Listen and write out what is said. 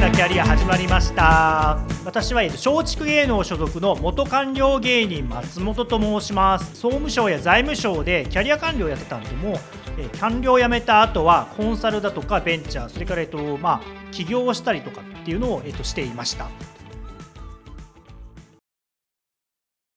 なキャリア始まりました。私は松竹芸能所属の元官僚芸人松本と申します。総務省や財務省でキャリア官僚やってたんでも官僚を辞めた後はコンサルだとかベンチャーそれからえっとまあ起業をしたりとかっていうのをえっとしていました。